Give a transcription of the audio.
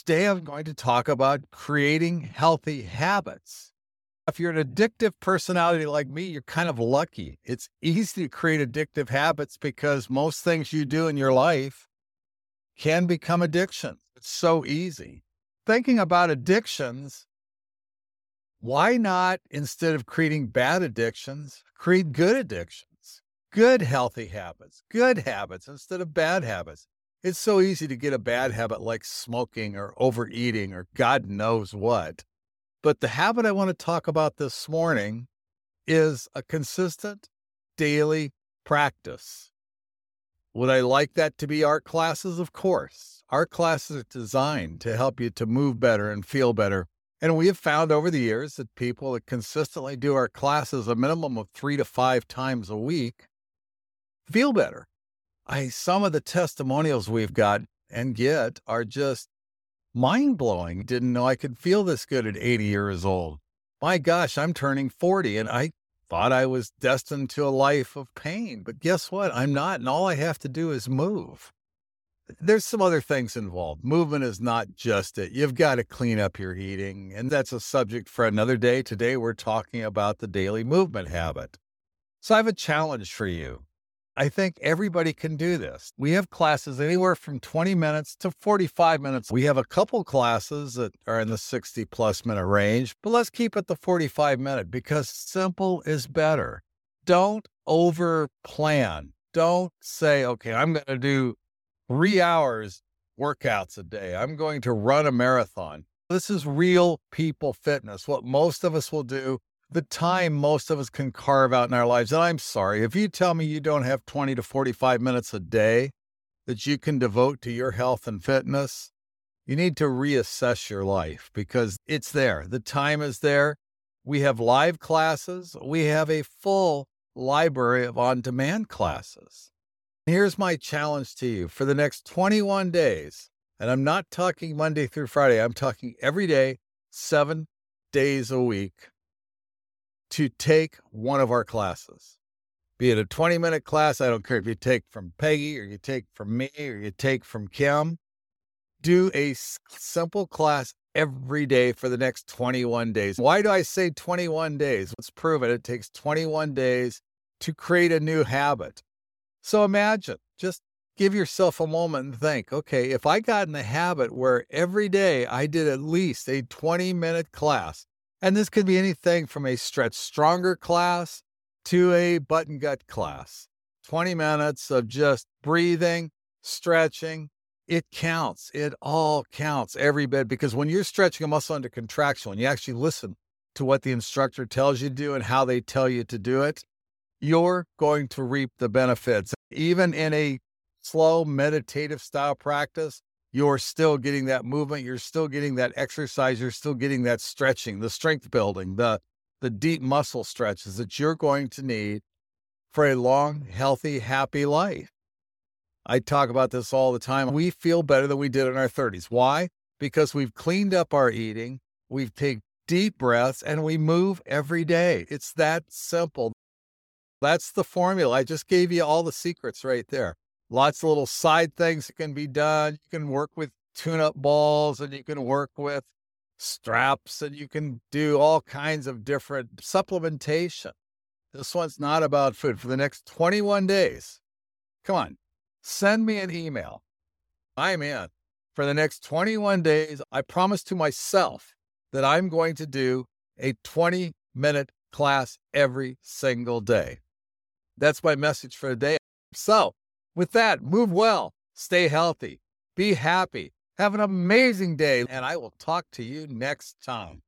Today, I'm going to talk about creating healthy habits. If you're an addictive personality like me, you're kind of lucky. It's easy to create addictive habits because most things you do in your life can become addictions. It's so easy. Thinking about addictions, why not, instead of creating bad addictions, create good addictions, good healthy habits, good habits instead of bad habits? It's so easy to get a bad habit like smoking or overeating or God knows what. But the habit I want to talk about this morning is a consistent daily practice. Would I like that to be art classes? Of course. Art classes are designed to help you to move better and feel better. And we have found over the years that people that consistently do our classes a minimum of three to five times a week feel better. I some of the testimonials we've got and get are just mind blowing. Didn't know I could feel this good at 80 years old. My gosh, I'm turning 40 and I thought I was destined to a life of pain. But guess what? I'm not. And all I have to do is move. There's some other things involved. Movement is not just it. You've got to clean up your eating. And that's a subject for another day. Today, we're talking about the daily movement habit. So I have a challenge for you. I think everybody can do this. We have classes anywhere from 20 minutes to 45 minutes. We have a couple classes that are in the 60 plus minute range, but let's keep it the 45 minute because simple is better. Don't over plan. Don't say, okay, I'm going to do three hours workouts a day. I'm going to run a marathon. This is real people fitness. What most of us will do the time most of us can carve out in our lives. And I'm sorry, if you tell me you don't have 20 to 45 minutes a day that you can devote to your health and fitness, you need to reassess your life because it's there. The time is there. We have live classes, we have a full library of on demand classes. Here's my challenge to you for the next 21 days. And I'm not talking Monday through Friday, I'm talking every day, seven days a week to take one of our classes. Be it a 20 minute class, I don't care if you take from Peggy or you take from me or you take from Kim. Do a simple class every day for the next 21 days. Why do I say 21 days? Let's prove it. It takes 21 days to create a new habit. So imagine, just give yourself a moment and think okay, if I got in the habit where every day I did at least a 20 minute class, and this could be anything from a stretch stronger class to a button gut class. 20 minutes of just breathing, stretching. It counts. It all counts every bit because when you're stretching a muscle under contraction, when you actually listen to what the instructor tells you to do and how they tell you to do it, you're going to reap the benefits. Even in a slow meditative style practice, you're still getting that movement, you're still getting that exercise, you're still getting that stretching, the strength building, the the deep muscle stretches that you're going to need for a long, healthy, happy life. I talk about this all the time. We feel better than we did in our 30s. Why? Because we've cleaned up our eating, we've taken deep breaths, and we move every day. It's that simple. That's the formula. I just gave you all the secrets right there lots of little side things that can be done. You can work with tune up balls and you can work with straps and you can do all kinds of different supplementation. This one's not about food for the next 21 days. Come on, send me an email. I'm in. For the next 21 days, I promise to myself that I'm going to do a 20 minute class every single day. That's my message for the day. So, with that, move well, stay healthy, be happy, have an amazing day, and I will talk to you next time.